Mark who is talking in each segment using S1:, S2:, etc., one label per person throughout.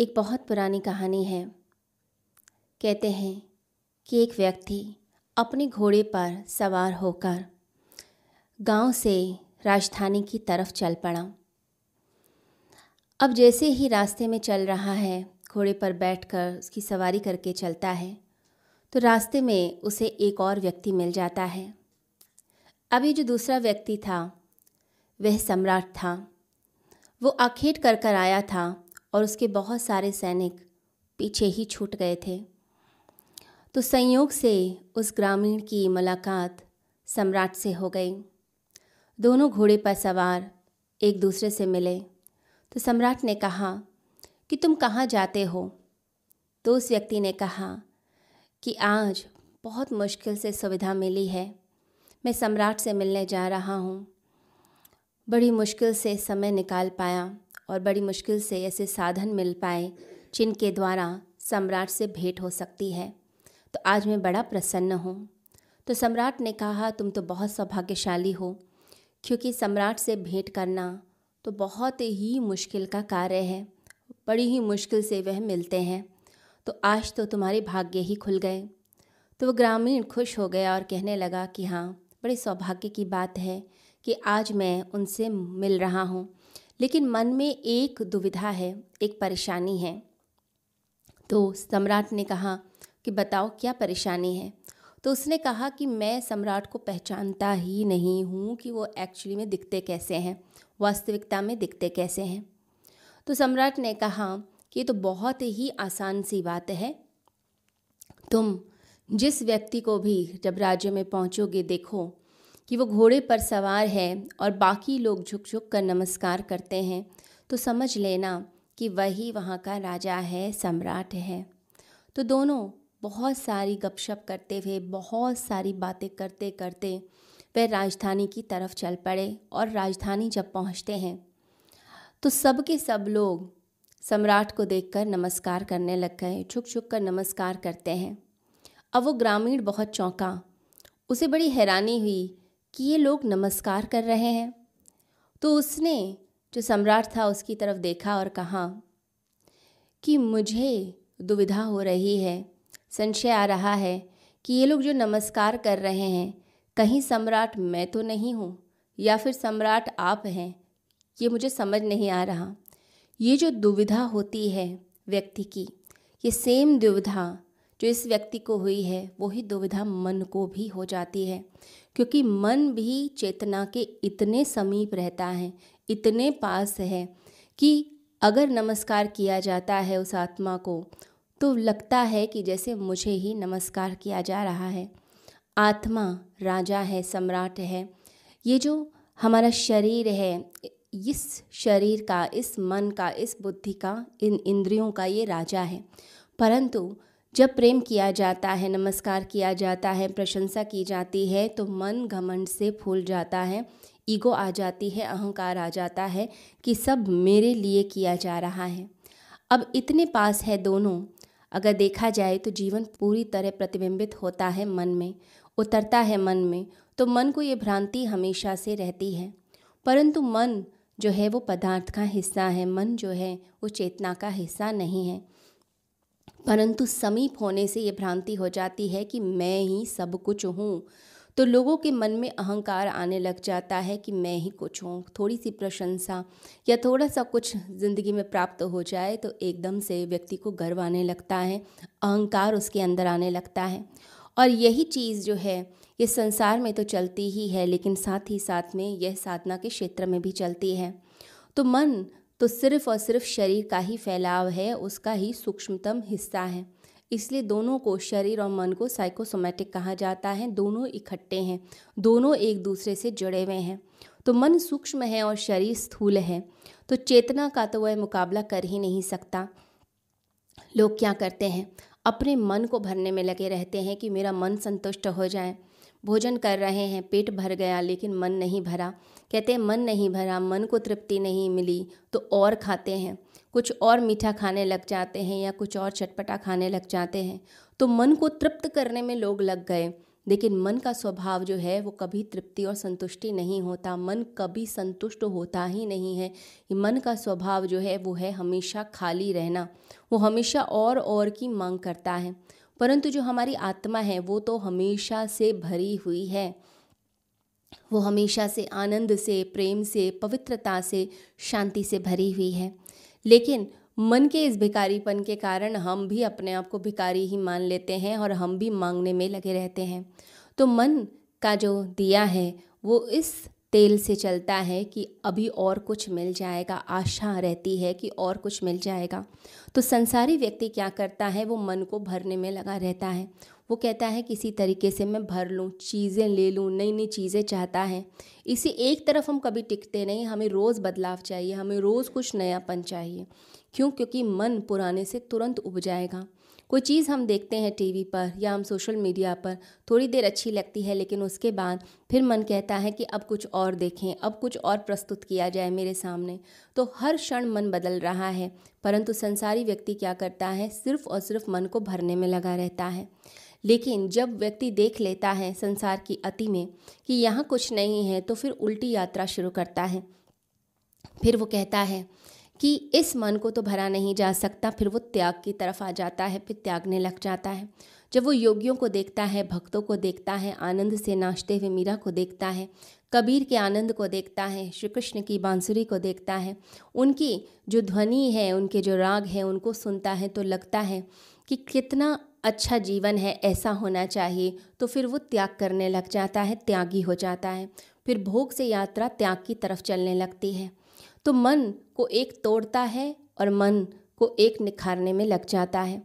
S1: एक बहुत पुरानी कहानी है। कहते हैं कि एक व्यक्ति अपने घोड़े पर सवार होकर गाँव से राजधानी की तरफ़ चल पड़ा। अब जैसे ही रास्ते में चल रहा है, घोड़े पर बैठकर उसकी सवारी करके चलता है तो रास्ते में उसे एक और व्यक्ति मिल जाता है। अभी जो दूसरा व्यक्ति था, वह सम्राट था। वो आखेट कर कर आया था और उसके बहुत सारे सैनिक पीछे ही छूट गए थे। तो संयोग से उस ग्रामीण की मुलाकात सम्राट से हो गई। दोनों घोड़े पर सवार एक दूसरे से मिले। तो सम्राट ने कहा कि तुम कहाँ जाते हो? तो उस व्यक्ति ने कहा कि आज बहुत मुश्किल से सुविधा मिली है। मैं सम्राट से मिलने जा रहा हूँ। बड़ी मुश्किल से समय निकाल पाया। और बड़ी मुश्किल से ऐसे साधन मिल पाए जिनके द्वारा सम्राट से भेंट हो सकती है। तो आज मैं बड़ा प्रसन्न हूँ। तो सम्राट ने कहा, तुम तो बहुत सौभाग्यशाली हो, क्योंकि सम्राट से भेंट करना तो बहुत ही मुश्किल का कार्य है, बड़ी ही मुश्किल से वह मिलते हैं। तो आज तो तुम्हारे भाग्य ही खुल गए। तो वो ग्रामीण खुश हो गया और कहने लगा कि हाँ बड़े सौभाग्य की बात है कि आज मैं उनसे मिल रहा हूँ। लेकिन मन में एक दुविधा है, एक परेशानी है। तो सम्राट ने कहा कि बताओ क्या परेशानी है? तो उसने कहा कि मैं सम्राट को पहचानता ही नहीं हूँ कि वो एक्चुअली में दिखते कैसे हैं, वास्तविकता में दिखते कैसे हैं। तो सम्राट ने कहा कि ये तो बहुत ही आसान सी बात है। तुम जिस व्यक्ति को भी जब राज्य में पहुँचोगे देखो कि वो घोड़े पर सवार है और बाकी लोग झुक झुक कर नमस्कार करते हैं तो समझ लेना कि वही वहाँ का राजा है, सम्राट है। तो दोनों बहुत सारी गपशप करते हुए, बहुत सारी बातें करते करते वे राजधानी की तरफ़ चल पड़े और राजधानी जब पहुँचते हैं तो सब के सब लोग सम्राट को देखकर नमस्कार करने लग गए छुक छुक कर नमस्कार करते हैं। अब वो ग्रामीण बहुत चौंका, उसे बड़ी हैरानी हुई कि ये लोग नमस्कार कर रहे हैं। तो उसने जो सम्राट था, उसकी तरफ़ देखा और कहा कि मुझे दुविधा हो रही है, संशय आ रहा है कि ये लोग जो नमस्कार कर रहे हैं, कहीं सम्राट मैं तो नहीं हूँ या फिर सम्राट आप हैं, ये मुझे समझ नहीं आ रहा। ये जो दुविधा होती है व्यक्ति की, ये सेम दुविधा जो इस व्यक्ति को हुई है, वही दुविधा मन को भी हो जाती है। क्योंकि मन भी चेतना के इतने समीप रहता है, इतने पास है कि अगर नमस्कार किया जाता है उस आत्मा को तो लगता है कि जैसे मुझे ही नमस्कार किया जा रहा है। आत्मा, राजा है, सम्राट है। ये जो हमारा शरीर है, इस शरीर का, इस मन का, इस बुद्धि का, इन इंद्रियों का ये राजा है। परंतु जब प्रेम किया जाता है, नमस्कार किया जाता है, प्रशंसा की जाती है तो मन घमंड से फूल जाता है, ईगो आ जाती है, अहंकार आ जाता है कि सब मेरे लिए किया जा रहा है। अब इतने पास है दोनों। अगर देखा जाए तो जीवन पूरी तरह प्रतिबिंबित होता है मन में, उतरता है मन में तो मन को ये भ्रांति हमेशा से रहती है। परंतु मन जो है वो पदार्थ का हिस्सा है, मन जो है वो चेतना का हिस्सा नहीं है। परंतु समीप होने से ये भ्रांति हो जाती है कि मैं ही सब कुछ हूँ। तो लोगों के मन में अहंकार आने लग जाता है कि मैं ही कुछ हूँ। थोड़ी सी प्रशंसा या थोड़ा सा कुछ ज़िंदगी में प्राप्त हो जाए तो एकदम से व्यक्ति को गर्व आने लगता है, अहंकार उसके अंदर आने लगता है। और यही चीज़ जो है, ये संसार में तो चलती ही है, लेकिन साथ ही साथ में यह साधना के क्षेत्र में भी चलती है। तो मन तो सिर्फ़ और सिर्फ़ शरीर का ही फैलाव है, उसका ही सूक्ष्मतम हिस्सा है। इसलिए दोनों को शरीर और मन को साइकोसोमेटिक कहा जाता है, दोनों इकट्ठे हैं, दोनों एक दूसरे से जुड़े हुए हैं। तो मन सूक्ष्म है और शरीर स्थूल है तो चेतना का तो वह मुकाबला कर ही नहीं सकता। लोग क्या करते हैं? अपने मन को भरने में लगे रहते हैं कि मेरा मन संतुष्ट हो जाए। भोजन कर रहे हैं, पेट भर गया, लेकिन मन नहीं भरा। कहते हैं, मन नहीं भरा, मन को तृप्ति नहीं मिली तो और खाते हैं। कुछ और मीठा खाने लग जाते हैं या कुछ और चटपटा खाने लग जाते हैं। तो मन को तृप्त करने में लोग लग गए, लेकिन मन का स्वभाव जो है, वो कभी तृप्ति और संतुष्टि नहीं होता। मन कभी संतुष्ट होता ही नहीं है। मन का स्वभाव जो है, वो है हमेशा खाली रहना। वो हमेशा और और की मांग करता है। परंतु जो हमारी आत्मा है, वो तो हमेशा से भरी हुई है। वो हमेशा से आनंद से, प्रेम से, पवित्रता से, शांति से भरी हुई है। लेकिन मन के इस भिकारीपन के कारण हम भी अपने आप को भिकारी ही मान लेते हैं और हम भी मांगने में लगे रहते हैं। तो मन का जो दिया है, वो इस तेल से चलता है कि अभी और कुछ मिल जाएगा, आशा रहती है कि और कुछ मिल जाएगा। तो संसारी व्यक्ति क्या करता है, वो मन को भरने में लगा रहता है। वो कहता है किसी तरीके से मैं भर लूँ, चीज़ें ले लूँ नई नई चीज़ें चाहता है। इसी एक तरफ़ हम कभी टिकते नहीं, हमें रोज़ बदलाव चाहिए, हमें रोज़ कुछ नयापन चाहिए। क्यों? क्योंकि मन पुराने से तुरंत उब जाएगा। कोई चीज़ हम देखते हैं टीवी पर या हम सोशल मीडिया पर, थोड़ी देर अच्छी लगती है, लेकिन उसके बाद फिर मन कहता है कि अब कुछ और देखें, अब कुछ और प्रस्तुत किया जाए मेरे सामने। तो हर क्षण मन बदल रहा है, परंतु संसारी व्यक्ति क्या करता है, सिर्फ़ और सिर्फ़ मन को भरने में लगा रहता है। लेकिन जब व्यक्ति देख लेता है संसार की अति में कि यहाँ कुछ नहीं है तो फिर उल्टी यात्रा शुरू करता है। फिर वो कहता है कि इस मन को तो भरा नहीं जा सकता, फिर वो त्याग की तरफ़ आ जाता है, फिर त्यागने लग जाता है। जब वो योगियों को देखता है, भक्तों को देखता है, आनंद से नाचते हुए मीरा को देखता है, कबीर के आनंद को देखता है श्री कृष्ण की बांसुरी को देखता है, उनकी जो ध्वनि है, उनके जो राग हैं, उनको सुनता है तो लगता है कि कितना अच्छा जीवन है, ऐसा होना चाहिए तो फिर वो त्याग करने लग जाता है, त्यागी हो जाता है। फिर भोग से यात्रा त्याग की तरफ़ चलने लगती है। तो मन को एक तोड़ता है और मन को एक निखारने में लग जाता है।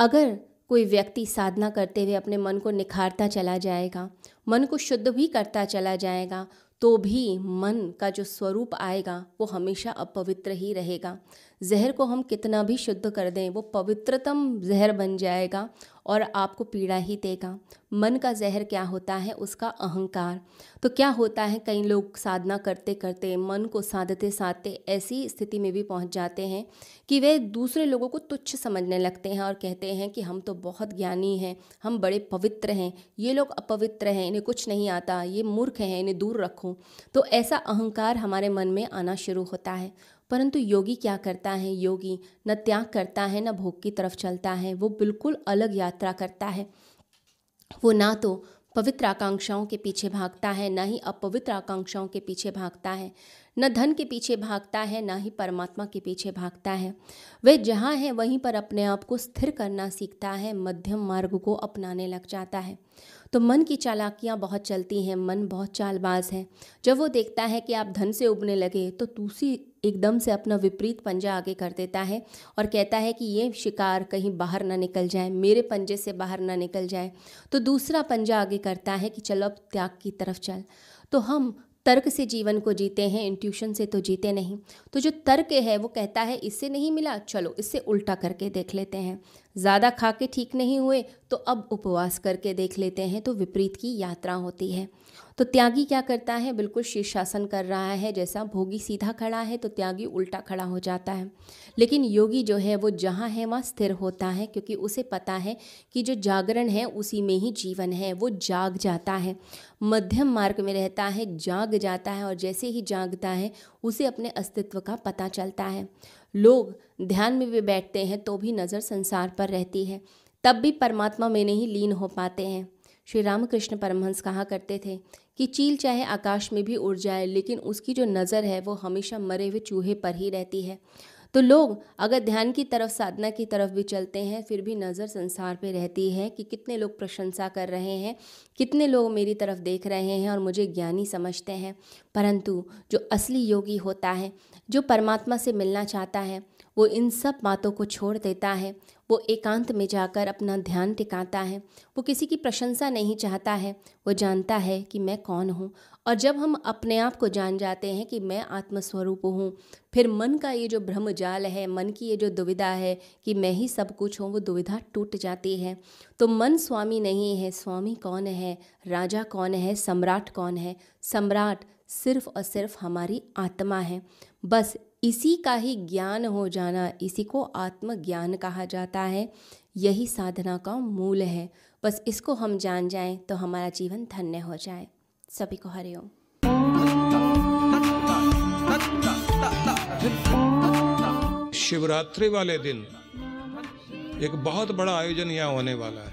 S1: अगर कोई व्यक्ति साधना करते हुए अपने मन को निखारता चला जाएगा, मन को शुद्ध भी करता चला जाएगा तो भी मन का जो स्वरूप आएगा, वो हमेशा अपवित्र ही रहेगा। जहर को हम कितना भी शुद्ध कर दें, वो पवित्रतम जहर बन जाएगा और आपको पीड़ा ही देगा। मन का जहर क्या होता है? उसका अहंकार। तो क्या होता है? कई लोग साधना करते करते मन को साधते साधते ऐसी स्थिति में भी पहुँच जाते हैं कि वे दूसरे लोगों को तुच्छ समझने लगते हैं और कहते हैं कि हम तो बहुत ज्ञानी हैं, हम बड़े पवित्र हैं, ये लोग अपवित्र हैं, इन्हें कुछ नहीं आता, ये मूर्ख हैं, इन्हें दूर रखो। तो ऐसा अहंकार हमारे मन में आना शुरू होता है। परंतु योगी क्या करता है? योगी न त्याग करता है, न भोग की तरफ़ चलता है, वो बिल्कुल अलग यात्रा करता है। वो ना तो पवित्र आकांक्षाओं के पीछे भागता है, न ही अपवित्र आकांक्षाओं के पीछे भागता है, न धन के पीछे भागता है, न ही परमात्मा के पीछे भागता है। वह जहाँ है, वहीं पर अपने आप को स्थिर करना सीखता है, मध्यम मार्ग को अपनाने लग जाता है। तो मन की चालाकियाँ बहुत चलती हैं, मन बहुत चालबाज है। जब वो देखता है कि आप धन से उबने लगे तो दूसरी एकदम से अपना विपरीत पंजा आगे कर देता है और कहता है कि ये शिकार कहीं बाहर ना निकल जाए, मेरे पंजे से बाहर ना निकल जाए। तो दूसरा पंजा आगे करता है कि चलो अब त्याग की तरफ़ चल। तो हम तर्क से जीवन को जीते हैं इंट्यूशन से तो जीते नहीं। तो जो तर्क है, वो कहता है, इससे नहीं मिला, चलो इससे उल्टा करके देख लेते हैं। ज़्यादा खा के ठीक नहीं हुए तो अब उपवास करके देख लेते हैं तो विपरीत की यात्रा होती है। तो त्यागी क्या करता है? बिल्कुल शीर्षासन कर रहा है। जैसा भोगी सीधा खड़ा है तो त्यागी उल्टा खड़ा हो जाता है। लेकिन योगी जो है, वो जहाँ है, वहाँ स्थिर होता है, क्योंकि उसे पता है कि जो जागरण है, उसी में ही जीवन है। वो जाग जाता है। मध्यम मार्ग में रहता है, जाग जाता है और जैसे ही जागता है, उसे अपने अस्तित्व का पता चलता है। लोग ध्यान में भी बैठते हैं तो भी नज़र संसार पर रहती है। तब भी परमात्मा में नहीं लीन हो पाते हैं। श्री रामकृष्ण परमहंस कहा करते थे कि चील चाहे आकाश में भी उड़ जाए, लेकिन उसकी जो नज़र है वो हमेशा मरे हुए चूहे पर ही रहती है। तो लोग अगर ध्यान की तरफ़, साधना की तरफ़ भी चलते हैं, फिर भी नज़र संसार पे रहती है कि कितने लोग प्रशंसा कर रहे हैं, कितने लोग मेरी तरफ़ देख रहे हैं और मुझे ज्ञानी समझते हैं। परंतु जो असली योगी होता है, जो परमात्मा से मिलना चाहता है वो इन सब बातों को छोड़ देता है। वो एकांत में जाकर अपना ध्यान टिकाता है। वो किसी की प्रशंसा नहीं चाहता है। वो जानता है कि मैं कौन हूँ। और जब हम अपने आप को जान जाते हैं कि मैं आत्मस्वरूप हूँ, फिर मन का ये जो भ्रम जाल है, मन की ये जो दुविधा है कि मैं ही सब कुछ हूँ, वो दुविधा टूट जाती है। तो मन स्वामी नहीं है। स्वामी कौन है? राजा कौन है? सम्राट कौन है? सम्राट सिर्फ़ और सिर्फ़ हमारी आत्मा है। बस इसी का ही ज्ञान हो जाना इसी को आत्मज्ञान कहा जाता है। यही साधना का मूल है। बस इसको हम जान जाएँ तो हमारा जीवन धन्य हो जाए। सभी को हरिओम
S2: शिवरात्रि वाले दिन एक बहुत बड़ा आयोजन यहाँ होने वाला है।